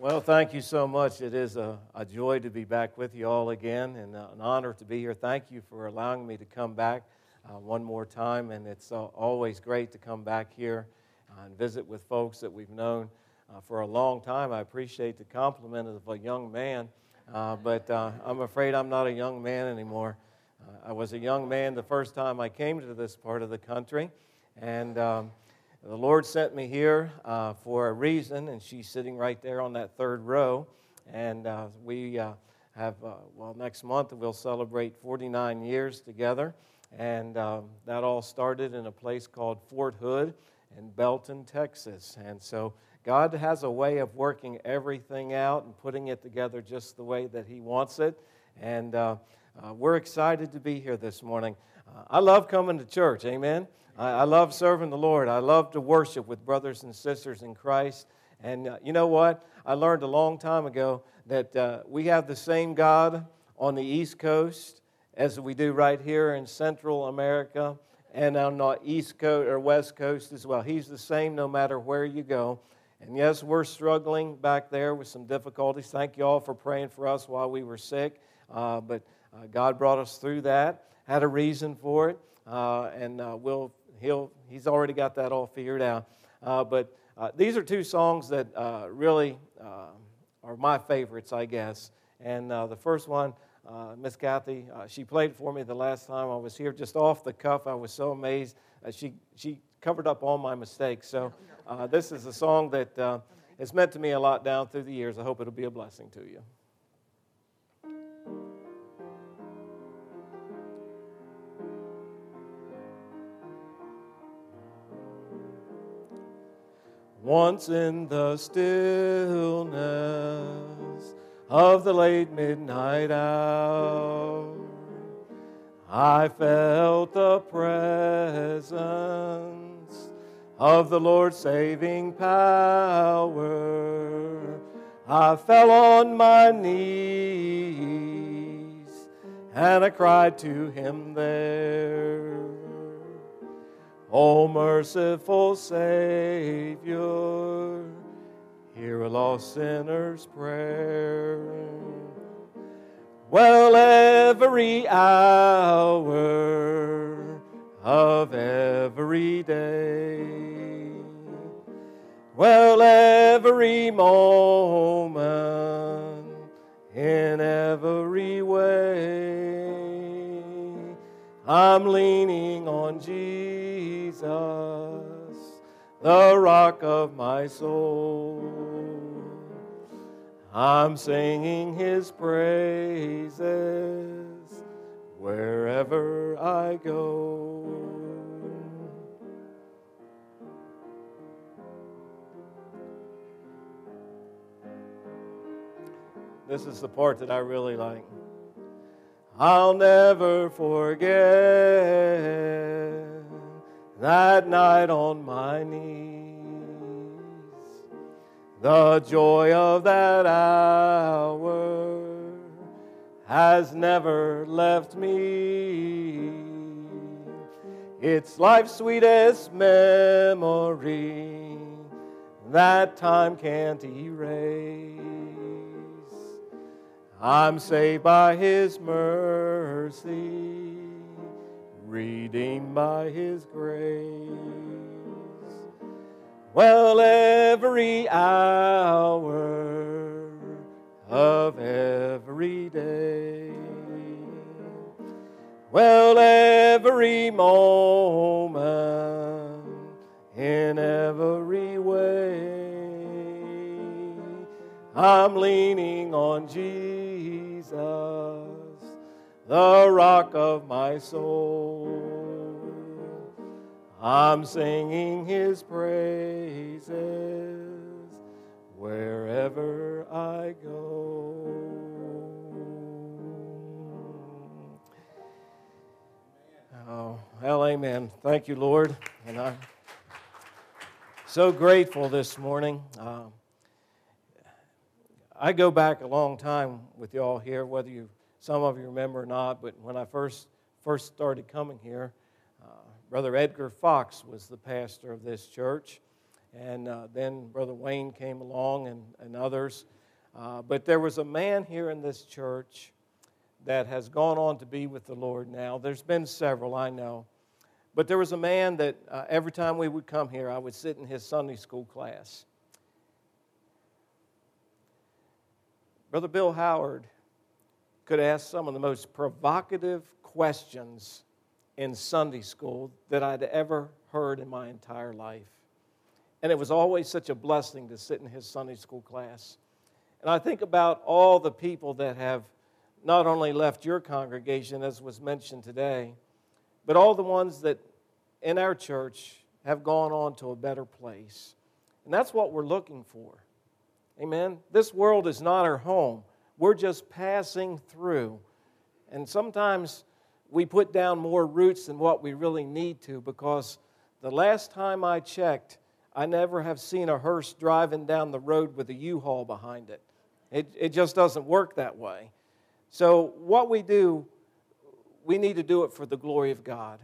Well, thank you so much. It is a, a joy to be back with you all again and uh, an honor to be here. Thank you for allowing me to come back uh, one more time. And it's uh, always great to come back here uh, and visit with folks that we've known uh, for a long time. I appreciate the compliment of a young man, but I'm afraid I'm not a young man anymore. I was a young man the first time I came to this part of the country. And um, the Lord sent me here uh, for a reason, and she's sitting right there on that third row. And uh, we uh, have, uh, well, next month we'll celebrate 49 years together. And um, that all started in a place called Fort Hood in Belton, Texas. And so God has a way of working everything out and putting it together just the way that He wants it. And uh, uh, we're excited to be here this morning. I love coming to church, amen. I, I love serving the Lord. I love to worship with brothers and sisters in Christ. And uh, you know what? I learned a long time ago that uh, we have the same God on the East Coast as we do right here in Central America and on the East Coast or West Coast as well. He's the same no matter where you go. And yes, we're struggling back there with some difficulties. Thank you all for praying for us while we were sick. Uh, but uh, God brought us through that, had a reason for it, uh, and uh, we'll he'll, he's already got that all figured out. Uh, but uh, these are two songs that uh, really uh, are my favorites, I guess. And uh, the first one, Miss Kathy, she played for me the last time I was here, just off the cuff. I was so amazed. she, she covered up all my mistakes. So this is a song that has meant to me a lot down through the years. I hope it'll be a blessing to you. Once in the stillness of the late midnight hour, I felt the presence of the Lord's saving power. I fell on my knees and I cried to him there. O merciful Savior, hear a lost sinner's prayer. Well, every hour of every day, well, every moment, in every way, I'm leaning on Jesus the rock of my soul. I'm singing his praises wherever I go. This is the part that I really like. I'll never forget that night on my knees. The joy of that hour has never left me. It's life's sweetest memory that time can't erase. I'm saved by His mercy redeemed by his grace. Well, every hour of every day, well, every moment, in every way, I'm leaning on Jesus the rock of my soul. I'm singing his praises wherever I go. Oh, well, amen. Thank you, Lord. And I'm so grateful this morning. Uh, I go back a long time with y'all here, whether you some of you remember or not, but when I first, first started coming here, uh, Brother Edgar Fox was the pastor of this church. And uh, then Brother Wayne came along and, and others. Uh, but there was a man here in this church that has gone on to be with the Lord now. There's been several, I know. But there was a man that uh, every time we would come here, I would sit in his Sunday school class. Brother Bill Howard could ask some of the most provocative questions in Sunday school that I'd ever heard in my entire life. And it was always such a blessing to sit in his Sunday school class. And I think about all the people that have not only left your congregation, as was mentioned today, but all the ones that in our church have gone on to a better place. And that's what we're looking for. Amen. This world is not our home. We're just passing through. And sometimes we put down more roots than what we really need to because the last time I checked, I never have seen a hearse driving down the road with a U Haul behind it. it. It just doesn't work that way. So, what we do, we need to do it for the glory of God.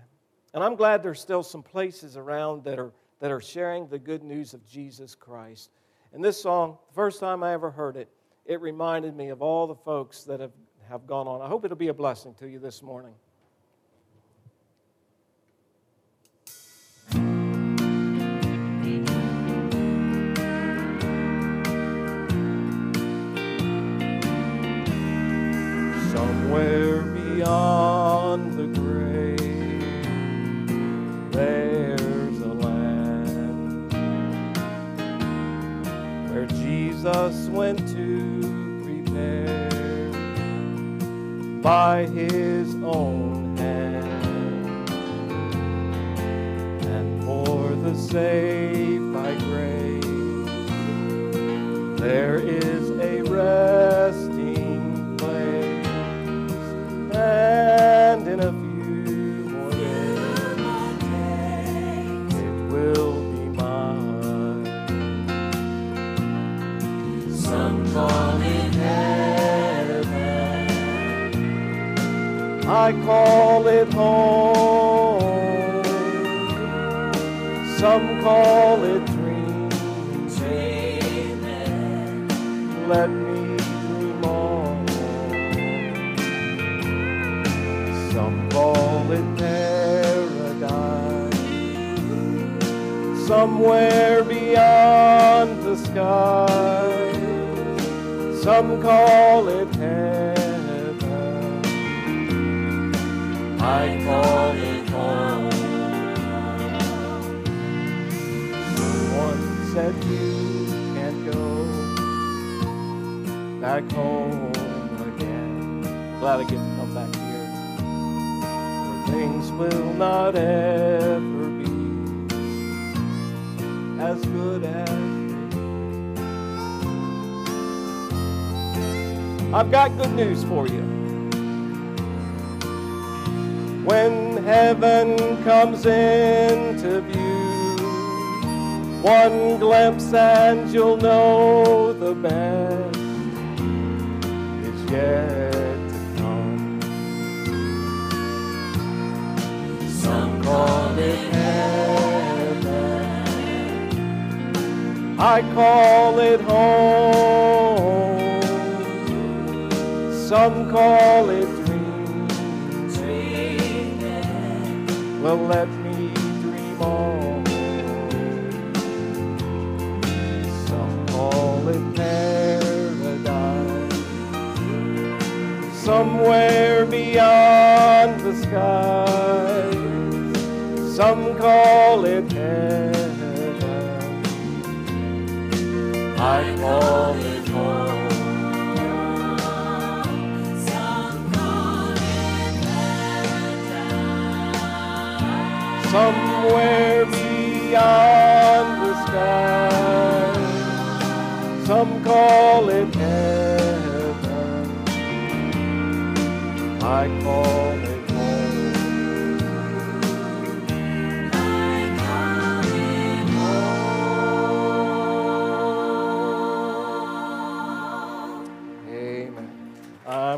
And I'm glad there's still some places around that are, that are sharing the good news of Jesus Christ. And this song, the first time I ever heard it, it reminded me of all the folks that have, have gone on. I hope it'll be a blessing to you this morning. Somewhere beyond the grave, there's a land where Jesus went to by his own hand, and for the saved by grace, there is back home again. Glad I get to come back here. Where things will not ever be as good as. I've got good news for you. When heaven comes into view, one glimpse and you'll know the best yet to come. Some call it heaven, I call it home. Some call it dreams. Well, let Somewhere beyond the skies. Some call it heaven. I call it home. somewhere beyond I'm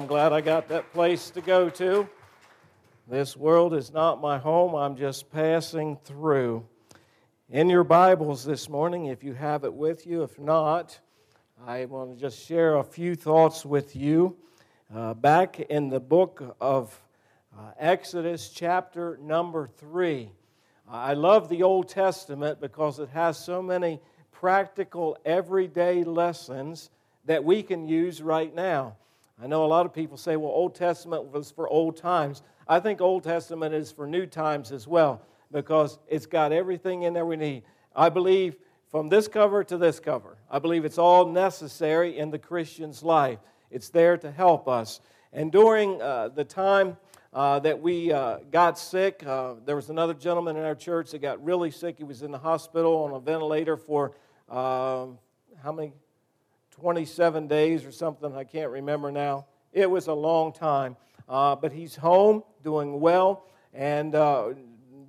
glad I got that place to go to. This world is not my home, I'm just passing through. in your Bibles this morning, if you have it with you. If not, I want to just share a few thoughts with you. Uh, back in the book of uh, Exodus, chapter number three. I love the Old Testament because it has so many practical, everyday lessons that we can use right now. I know a lot of people say, well, Old Testament was for old times. I think Old Testament is for new times as well because it's got everything in there we need. I believe from this cover to this cover, I believe it's all necessary in the Christian's life. It's there to help us. And during uh, the time uh, that we uh, got sick, uh, there was another gentleman in our church that got really sick. He was in the hospital on a ventilator for um, how many? 27 days or something. I can't remember now. It was a long time. Uh, but he's home, doing well. And uh,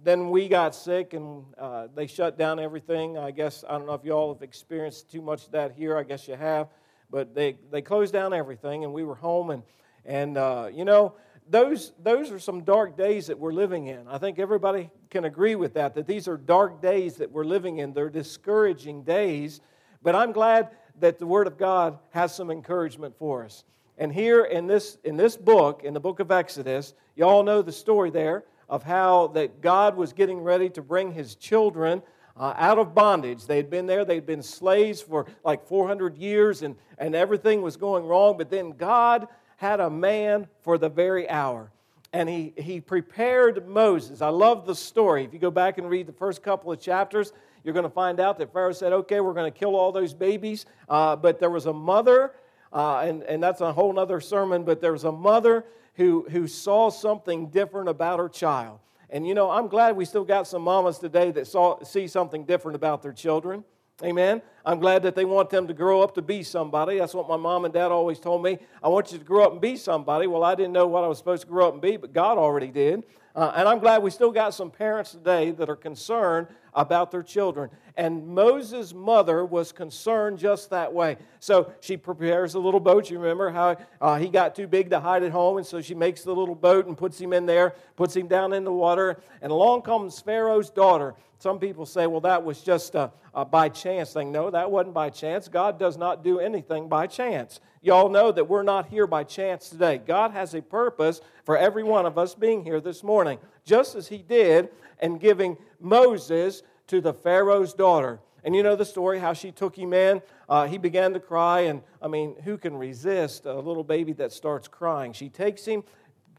then we got sick and uh, they shut down everything. I guess, I don't know if you all have experienced too much of that here. I guess you have. But they, they closed down everything and we were home. And, and uh, you know, those, those are some dark days that we're living in. I think everybody can agree with that, that these are dark days that we're living in. They're discouraging days. But I'm glad that the Word of God has some encouragement for us. And here in this, in this book, in the book of Exodus, you all know the story there of how that God was getting ready to bring his children uh, out of bondage. They had been there, they'd been slaves for like 400 years, and, and everything was going wrong. But then God had a man for the very hour. And he, he prepared Moses. I love the story. If you go back and read the first couple of chapters, you're going to find out that Pharaoh said, okay, we're going to kill all those babies. Uh, but there was a mother, uh, and, and that's a whole other sermon, but there was a mother who, who saw something different about her child. And you know, I'm glad we still got some mamas today that saw, see something different about their children. Amen. I'm glad that they want them to grow up to be somebody. That's what my mom and dad always told me. I want you to grow up and be somebody. Well, I didn't know what I was supposed to grow up and be, but God already did. Uh, and I'm glad we still got some parents today that are concerned about their children. And Moses' mother was concerned just that way. So she prepares a little boat. You remember how uh, he got too big to hide at home, and so she makes the little boat and puts him in there, puts him down in the water. And along comes Pharaoh's daughter. Some people say, well, that was just a, a by chance thing. No, that wasn't by chance. God does not do anything by chance. Y'all know that we're not here by chance today. God has a purpose for every one of us being here this morning, just as He did in giving Moses to the Pharaoh's daughter. And you know the story how she took him in. Uh, he began to cry, and I mean, who can resist a little baby that starts crying? She takes him,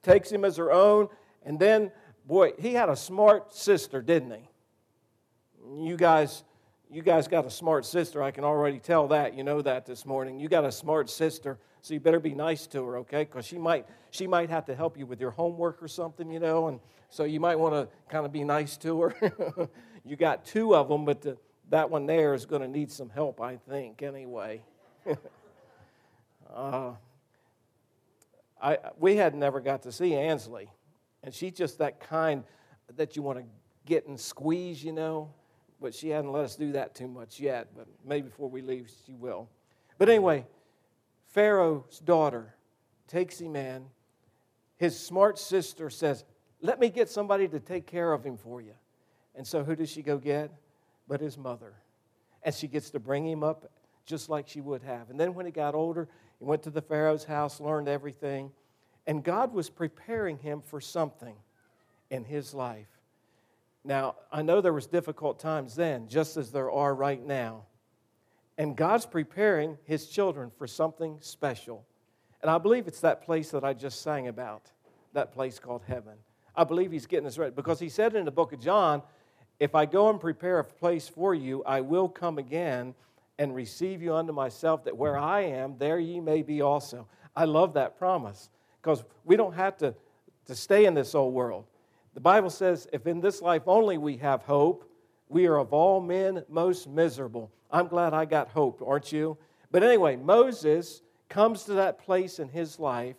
takes him as her own, and then, boy, he had a smart sister, didn't he? You guys, you guys got a smart sister. I can already tell that. You know that this morning. You got a smart sister, so you better be nice to her, okay? Because she might, she might have to help you with your homework or something, you know, and so you might want to kind of be nice to her. you got two of them, but the, that one there is going to need some help, I think, anyway. uh, I, we had never got to see Ansley, and she's just that kind that you want to get and squeeze, you know but she hasn't let us do that too much yet. But maybe before we leave, she will. But anyway, Pharaoh's daughter takes him in. His smart sister says, Let me get somebody to take care of him for you. And so who does she go get? But his mother. And she gets to bring him up just like she would have. And then when he got older, he went to the Pharaoh's house, learned everything. And God was preparing him for something in his life. Now, I know there was difficult times then, just as there are right now. And God's preparing his children for something special. And I believe it's that place that I just sang about, that place called heaven. I believe he's getting us ready because he said in the book of John, if I go and prepare a place for you, I will come again and receive you unto myself, that where I am, there ye may be also. I love that promise because we don't have to, to stay in this old world. The Bible says, if in this life only we have hope, we are of all men most miserable. I'm glad I got hope, aren't you? But anyway, Moses comes to that place in his life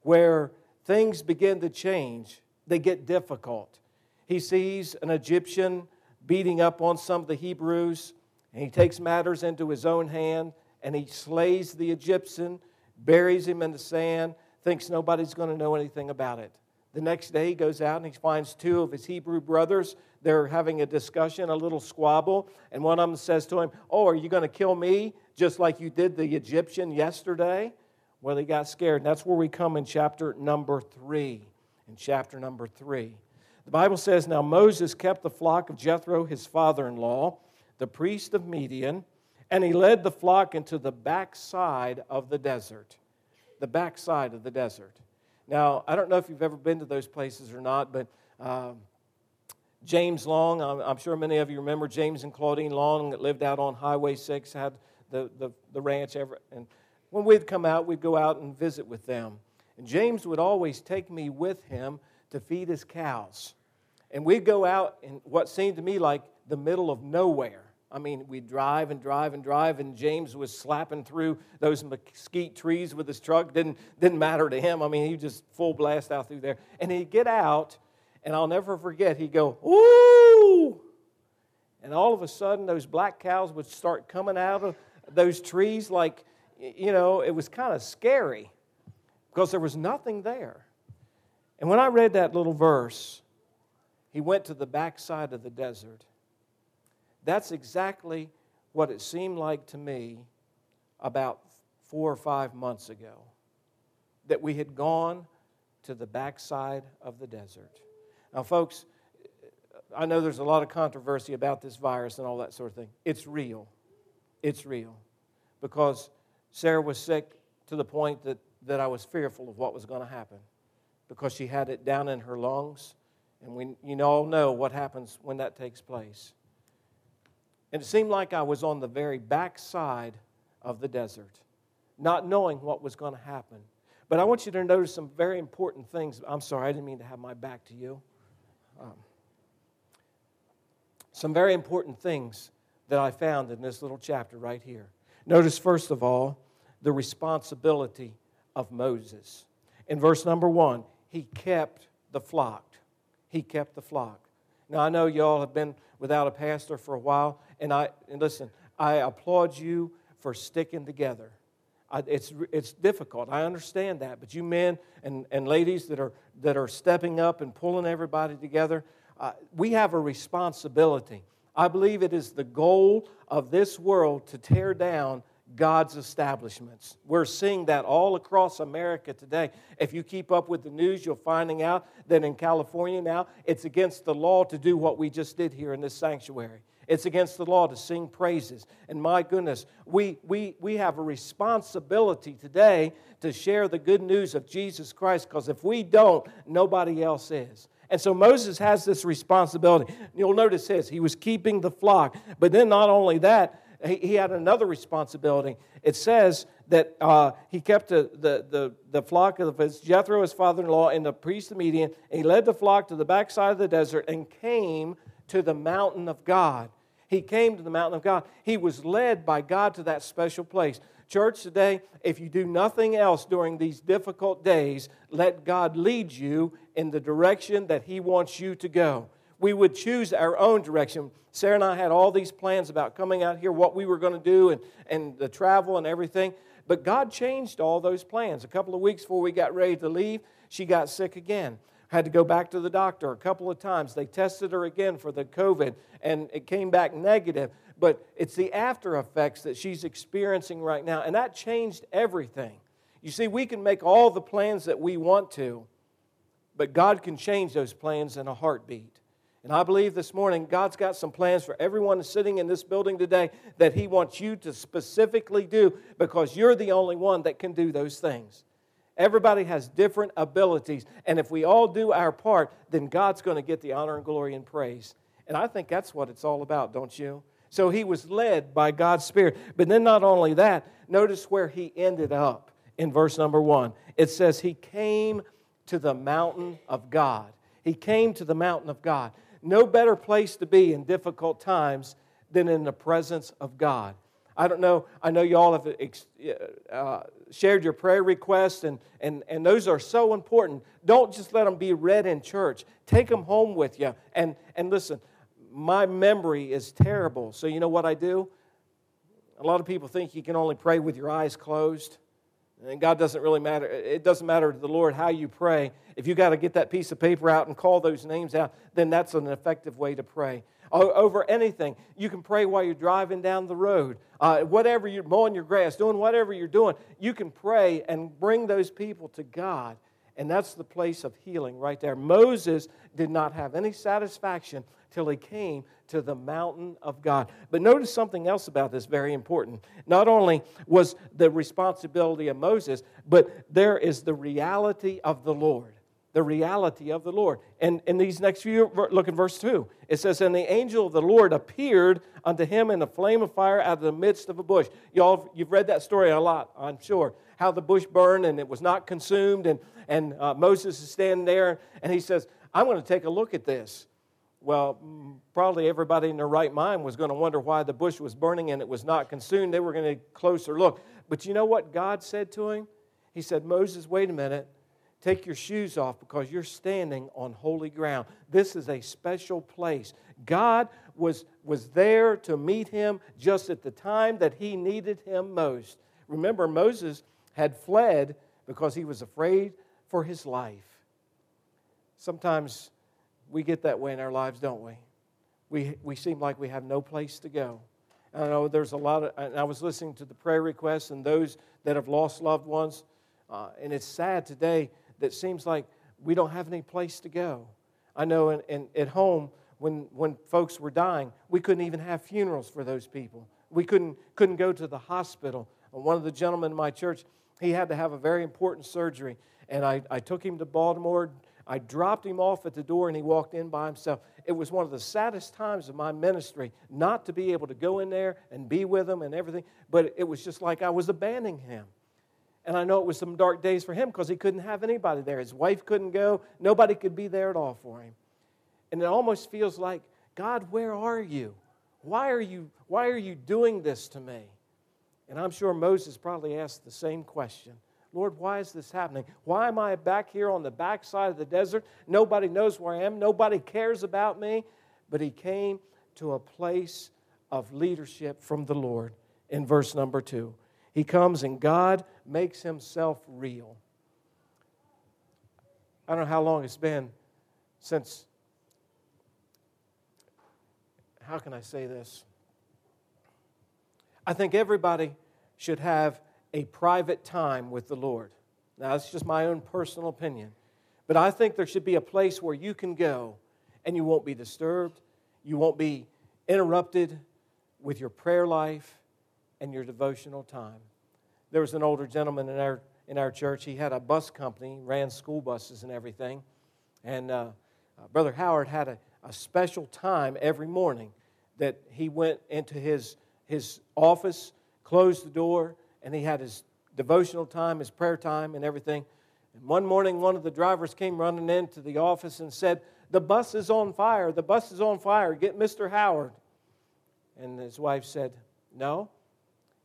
where things begin to change, they get difficult. He sees an Egyptian beating up on some of the Hebrews, and he takes matters into his own hand and he slays the Egyptian, buries him in the sand, thinks nobody's going to know anything about it. The next day, he goes out and he finds two of his Hebrew brothers. They're having a discussion, a little squabble. And one of them says to him, Oh, are you going to kill me just like you did the Egyptian yesterday? Well, he got scared. And that's where we come in chapter number three. In chapter number three. The Bible says, Now Moses kept the flock of Jethro, his father in law, the priest of Midian, and he led the flock into the backside of the desert. The backside of the desert. Now, I don't know if you've ever been to those places or not, but um, James Long, I'm, I'm, sure many of you remember James and Claudine Long that lived out on Highway 6, had the, the, the ranch ever. And when we'd come out, we'd go out and visit with them. And James would always take me with him to feed his cows. And we'd go out in what seemed to me like the middle of nowhere. I mean, we'd drive and drive and drive, and James was slapping through those mesquite trees with his truck. Didn't, didn't matter to him. I mean, he just full blast out through there. And he'd get out, and I'll never forget, he'd go, Ooh! And all of a sudden, those black cows would start coming out of those trees like, you know, it was kind of scary because there was nothing there. And when I read that little verse, he went to the backside of the desert that's exactly what it seemed like to me about four or five months ago that we had gone to the backside of the desert. Now, folks, I know there's a lot of controversy about this virus and all that sort of thing. It's real. It's real. Because Sarah was sick to the point that, that I was fearful of what was going to happen because she had it down in her lungs. And we, you all know what happens when that takes place. And it seemed like I was on the very backside of the desert, not knowing what was going to happen. But I want you to notice some very important things. I'm sorry, I didn't mean to have my back to you. Um, some very important things that I found in this little chapter right here. Notice, first of all, the responsibility of Moses. In verse number one, he kept the flock. He kept the flock. Now, I know y'all have been without a pastor for a while, and I and listen, I applaud you for sticking together. I, it's, it's difficult. I understand that. But you men and, and ladies that are, that are stepping up and pulling everybody together, uh, we have a responsibility. I believe it is the goal of this world to tear down God's establishments. We're seeing that all across America today. If you keep up with the news, you're finding out that in California now, it's against the law to do what we just did here in this sanctuary. It's against the law to sing praises. And my goodness, we, we, we have a responsibility today to share the good news of Jesus Christ because if we don't, nobody else is. And so Moses has this responsibility. You'll notice this he was keeping the flock. But then, not only that, he, he had another responsibility. It says that uh, he kept the, the, the, the flock of his Jethro, his father in law, and the priest of Midian. And he led the flock to the backside of the desert and came to the mountain of God. He came to the mountain of God. He was led by God to that special place. Church, today, if you do nothing else during these difficult days, let God lead you in the direction that He wants you to go. We would choose our own direction. Sarah and I had all these plans about coming out here, what we were going to do, and, and the travel and everything. But God changed all those plans. A couple of weeks before we got ready to leave, she got sick again had to go back to the doctor a couple of times. They tested her again for the COVID, and it came back negative. But it's the after effects that she's experiencing right now, and that changed everything. You see, we can make all the plans that we want to, but God can change those plans in a heartbeat. And I believe this morning God's got some plans for everyone sitting in this building today that He wants you to specifically do because you're the only one that can do those things. Everybody has different abilities. And if we all do our part, then God's going to get the honor and glory and praise. And I think that's what it's all about, don't you? So he was led by God's Spirit. But then, not only that, notice where he ended up in verse number one. It says, He came to the mountain of God. He came to the mountain of God. No better place to be in difficult times than in the presence of God. I don't know, I know y'all have uh, shared your prayer requests, and, and, and those are so important. Don't just let them be read in church, take them home with you. And, and listen, my memory is terrible. So, you know what I do? A lot of people think you can only pray with your eyes closed. And God doesn't really matter. It doesn't matter to the Lord how you pray. If you got to get that piece of paper out and call those names out, then that's an effective way to pray. Over anything, you can pray while you're driving down the road. Uh, whatever you're mowing your grass, doing whatever you're doing, you can pray and bring those people to God. And that's the place of healing right there. Moses did not have any satisfaction till he came to the mountain of God. But notice something else about this very important. Not only was the responsibility of Moses, but there is the reality of the Lord. The reality of the Lord. And in these next few, look at verse 2. It says, And the angel of the Lord appeared unto him in a flame of fire out of the midst of a bush. Y'all, you've read that story a lot, I'm sure. How the bush burned and it was not consumed. And, and uh, Moses is standing there and he says, I'm going to take a look at this. Well, probably everybody in their right mind was going to wonder why the bush was burning and it was not consumed. They were going to a closer look. But you know what God said to him? He said, Moses, wait a minute. Take your shoes off because you're standing on holy ground. This is a special place. God was, was there to meet him just at the time that he needed him most. Remember, Moses had fled because he was afraid for his life. Sometimes we get that way in our lives, don't we? We, we seem like we have no place to go. I know there's a lot of, and I was listening to the prayer requests and those that have lost loved ones, uh, and it's sad today that seems like we don't have any place to go. I know in, in, at home, when, when folks were dying, we couldn't even have funerals for those people. We couldn't, couldn't go to the hospital. One of the gentlemen in my church, he had to have a very important surgery, and I, I took him to Baltimore I dropped him off at the door and he walked in by himself. It was one of the saddest times of my ministry not to be able to go in there and be with him and everything, but it was just like I was abandoning him. And I know it was some dark days for him because he couldn't have anybody there. His wife couldn't go, nobody could be there at all for him. And it almost feels like, God, where are you? Why are you, why are you doing this to me? And I'm sure Moses probably asked the same question. Lord, why is this happening? Why am I back here on the backside of the desert? Nobody knows where I am. Nobody cares about me. But he came to a place of leadership from the Lord in verse number two. He comes and God makes himself real. I don't know how long it's been since, how can I say this? I think everybody should have a private time with the Lord. Now, that's just my own personal opinion. But I think there should be a place where you can go and you won't be disturbed, you won't be interrupted with your prayer life and your devotional time. There was an older gentleman in our, in our church. He had a bus company, ran school buses and everything. And uh, uh, Brother Howard had a, a special time every morning that he went into his, his office, closed the door, and he had his devotional time, his prayer time, and everything. And one morning, one of the drivers came running into the office and said, The bus is on fire. The bus is on fire. Get Mr. Howard. And his wife said, No,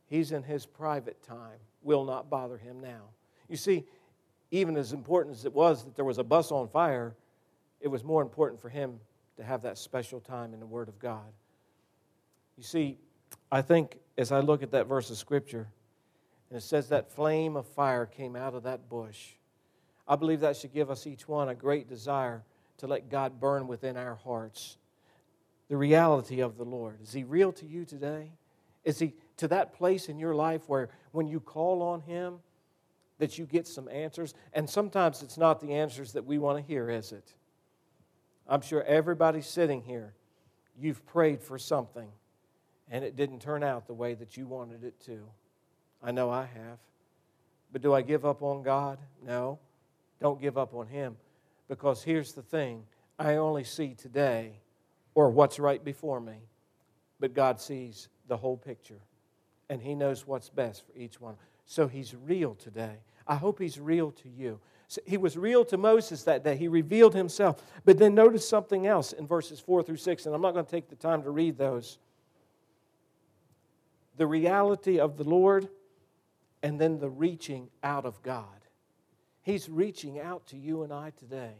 he's in his private time. We'll not bother him now. You see, even as important as it was that there was a bus on fire, it was more important for him to have that special time in the Word of God. You see, I think as I look at that verse of Scripture, and it says that flame of fire came out of that bush. I believe that should give us each one a great desire to let God burn within our hearts. The reality of the Lord. Is He real to you today? Is He to that place in your life where when you call on Him, that you get some answers? And sometimes it's not the answers that we want to hear, is it? I'm sure everybody sitting here, you've prayed for something and it didn't turn out the way that you wanted it to. I know I have. But do I give up on God? No. Don't give up on Him. Because here's the thing I only see today or what's right before me, but God sees the whole picture. And He knows what's best for each one. So He's real today. I hope He's real to you. So he was real to Moses that day. He revealed himself. But then notice something else in verses 4 through 6, and I'm not going to take the time to read those. The reality of the Lord and then the reaching out of God. He's reaching out to you and I today.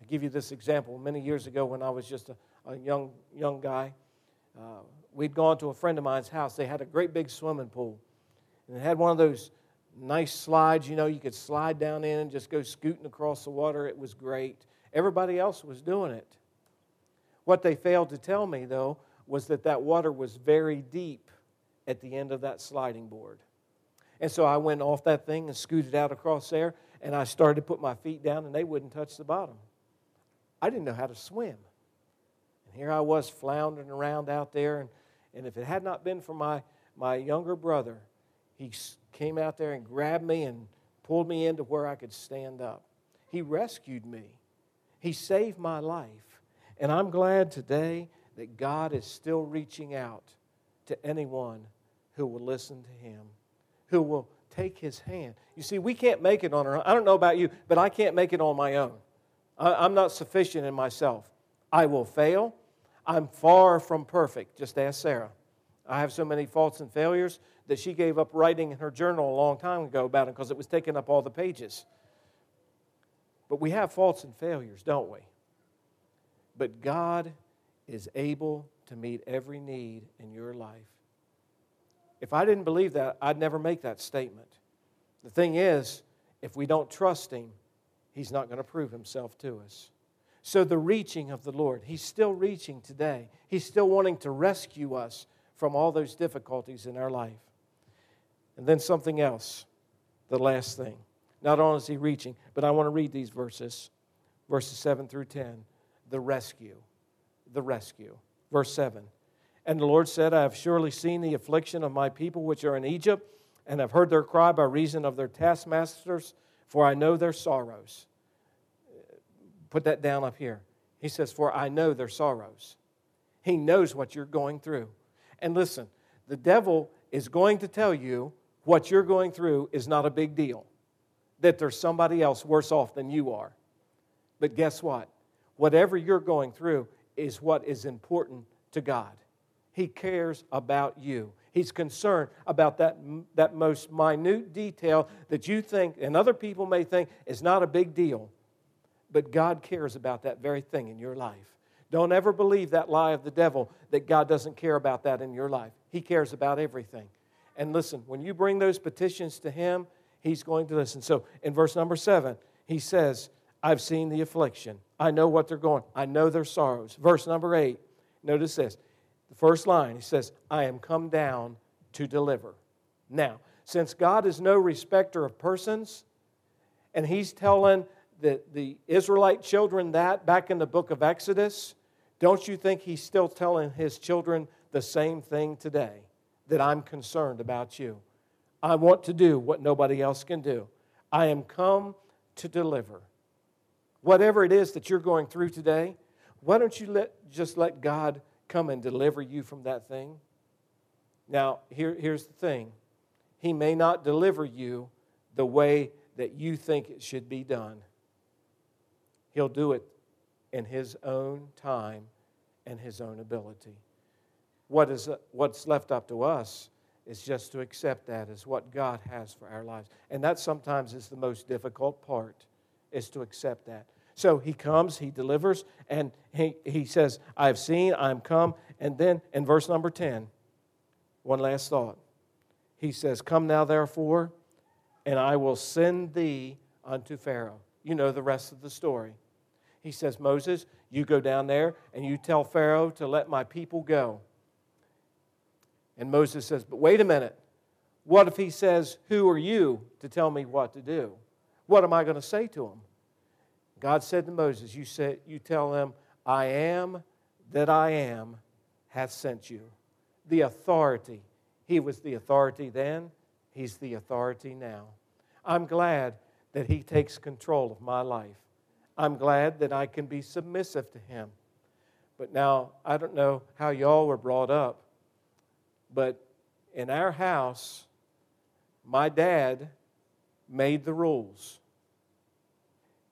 I give you this example. Many years ago, when I was just a, a young, young guy, uh, we'd gone to a friend of mine's house. They had a great big swimming pool, and it had one of those nice slides, you know, you could slide down in and just go scooting across the water. It was great. Everybody else was doing it. What they failed to tell me, though, was that that water was very deep at the end of that sliding board. And so I went off that thing and scooted out across there, and I started to put my feet down, and they wouldn't touch the bottom. I didn't know how to swim. And here I was floundering around out there, and, and if it had not been for my, my younger brother, he came out there and grabbed me and pulled me into where I could stand up. He rescued me, He saved my life. And I'm glad today that God is still reaching out to anyone who will listen to Him, who will take His hand. You see, we can't make it on our own. I don't know about you, but I can't make it on my own. I'm not sufficient in myself. I will fail. I'm far from perfect. Just ask Sarah. I have so many faults and failures that she gave up writing in her journal a long time ago about it because it was taking up all the pages. But we have faults and failures, don't we? But God is able to meet every need in your life. If I didn't believe that, I'd never make that statement. The thing is, if we don't trust Him, He's not going to prove Himself to us. So, the reaching of the Lord, He's still reaching today. He's still wanting to rescue us from all those difficulties in our life. And then something else, the last thing. Not only is He reaching, but I want to read these verses, verses 7 through 10. The rescue. The rescue. Verse 7. And the Lord said, I have surely seen the affliction of my people which are in Egypt, and have heard their cry by reason of their taskmasters, for I know their sorrows. Put that down up here. He says, For I know their sorrows. He knows what you're going through. And listen, the devil is going to tell you what you're going through is not a big deal, that there's somebody else worse off than you are. But guess what? Whatever you're going through is what is important to God. He cares about you. He's concerned about that, that most minute detail that you think and other people may think is not a big deal. But God cares about that very thing in your life. Don't ever believe that lie of the devil that God doesn't care about that in your life. He cares about everything. And listen, when you bring those petitions to Him, He's going to listen. So in verse number seven, He says, I've seen the affliction. I know what they're going. I know their sorrows. Verse number eight, notice this. The first line, He says, I am come down to deliver. Now, since God is no respecter of persons, and He's telling the, the Israelite children that back in the book of Exodus, don't you think he's still telling his children the same thing today? That I'm concerned about you. I want to do what nobody else can do. I am come to deliver. Whatever it is that you're going through today, why don't you let, just let God come and deliver you from that thing? Now, here, here's the thing He may not deliver you the way that you think it should be done. He'll do it in His own time and His own ability. What is, what's left up to us is just to accept that as what God has for our lives. And that sometimes is the most difficult part, is to accept that. So he comes, he delivers, and he, he says, I have seen, I am come. And then in verse number 10, one last thought. He says, Come now, therefore, and I will send thee unto Pharaoh. You know the rest of the story. He says, Moses, you go down there and you tell Pharaoh to let my people go. And Moses says, But wait a minute. What if he says, Who are you to tell me what to do? What am I going to say to him? God said to Moses, You, said, you tell him, I am that I am hath sent you. The authority. He was the authority then, he's the authority now. I'm glad that he takes control of my life. I'm glad that I can be submissive to him. But now, I don't know how y'all were brought up, but in our house, my dad made the rules.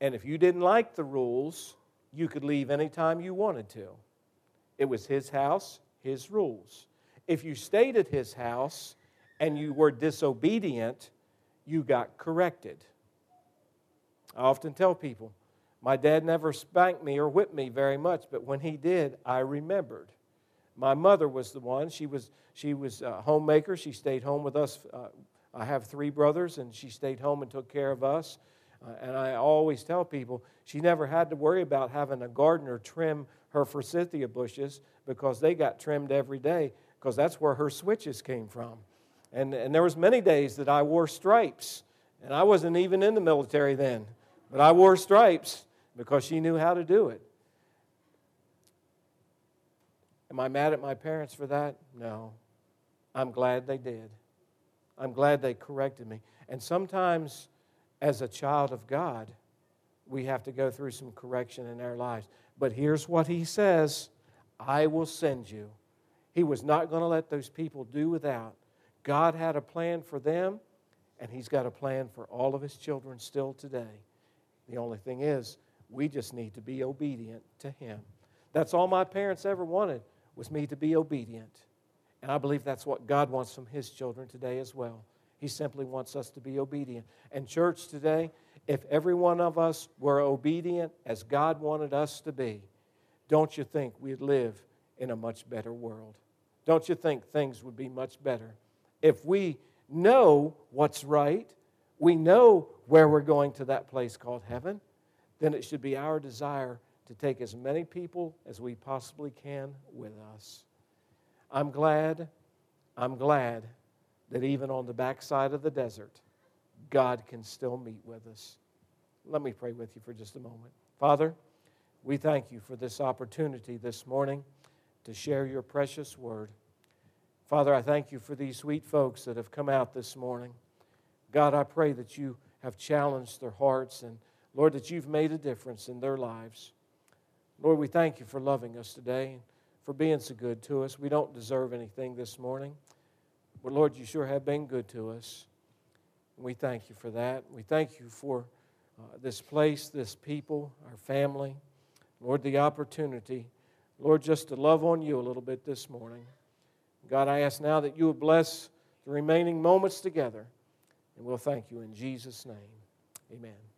And if you didn't like the rules, you could leave anytime you wanted to. It was his house, his rules. If you stayed at his house and you were disobedient, you got corrected. I often tell people, my dad never spanked me or whipped me very much, but when he did, I remembered. My mother was the one. She was, she was a homemaker. She stayed home with us uh, I have three brothers, and she stayed home and took care of us. Uh, and I always tell people she never had to worry about having a gardener trim her forsythia bushes because they got trimmed every day because that's where her switches came from. And, and there was many days that I wore stripes, and I wasn't even in the military then, but I wore stripes because she knew how to do it. Am I mad at my parents for that? No. I'm glad they did. I'm glad they corrected me. And sometimes, as a child of God, we have to go through some correction in our lives. But here's what he says I will send you. He was not going to let those people do without. God had a plan for them, and He's got a plan for all of His children still today. The only thing is, we just need to be obedient to Him. That's all my parents ever wanted was me to be obedient. And I believe that's what God wants from His children today as well. He simply wants us to be obedient. And, church, today, if every one of us were obedient as God wanted us to be, don't you think we'd live in a much better world? Don't you think things would be much better? If we know what's right, we know where we're going to that place called heaven, then it should be our desire to take as many people as we possibly can with us. I'm glad, I'm glad that even on the backside of the desert, God can still meet with us. Let me pray with you for just a moment. Father, we thank you for this opportunity this morning to share your precious word. Father, I thank you for these sweet folks that have come out this morning. God, I pray that you have challenged their hearts and, Lord, that you've made a difference in their lives. Lord, we thank you for loving us today, and for being so good to us. We don't deserve anything this morning, but Lord, you sure have been good to us. we thank you for that. We thank you for uh, this place, this people, our family. Lord, the opportunity, Lord, just to love on you a little bit this morning. God, I ask now that you would bless the remaining moments together, and we'll thank you in Jesus' name. Amen.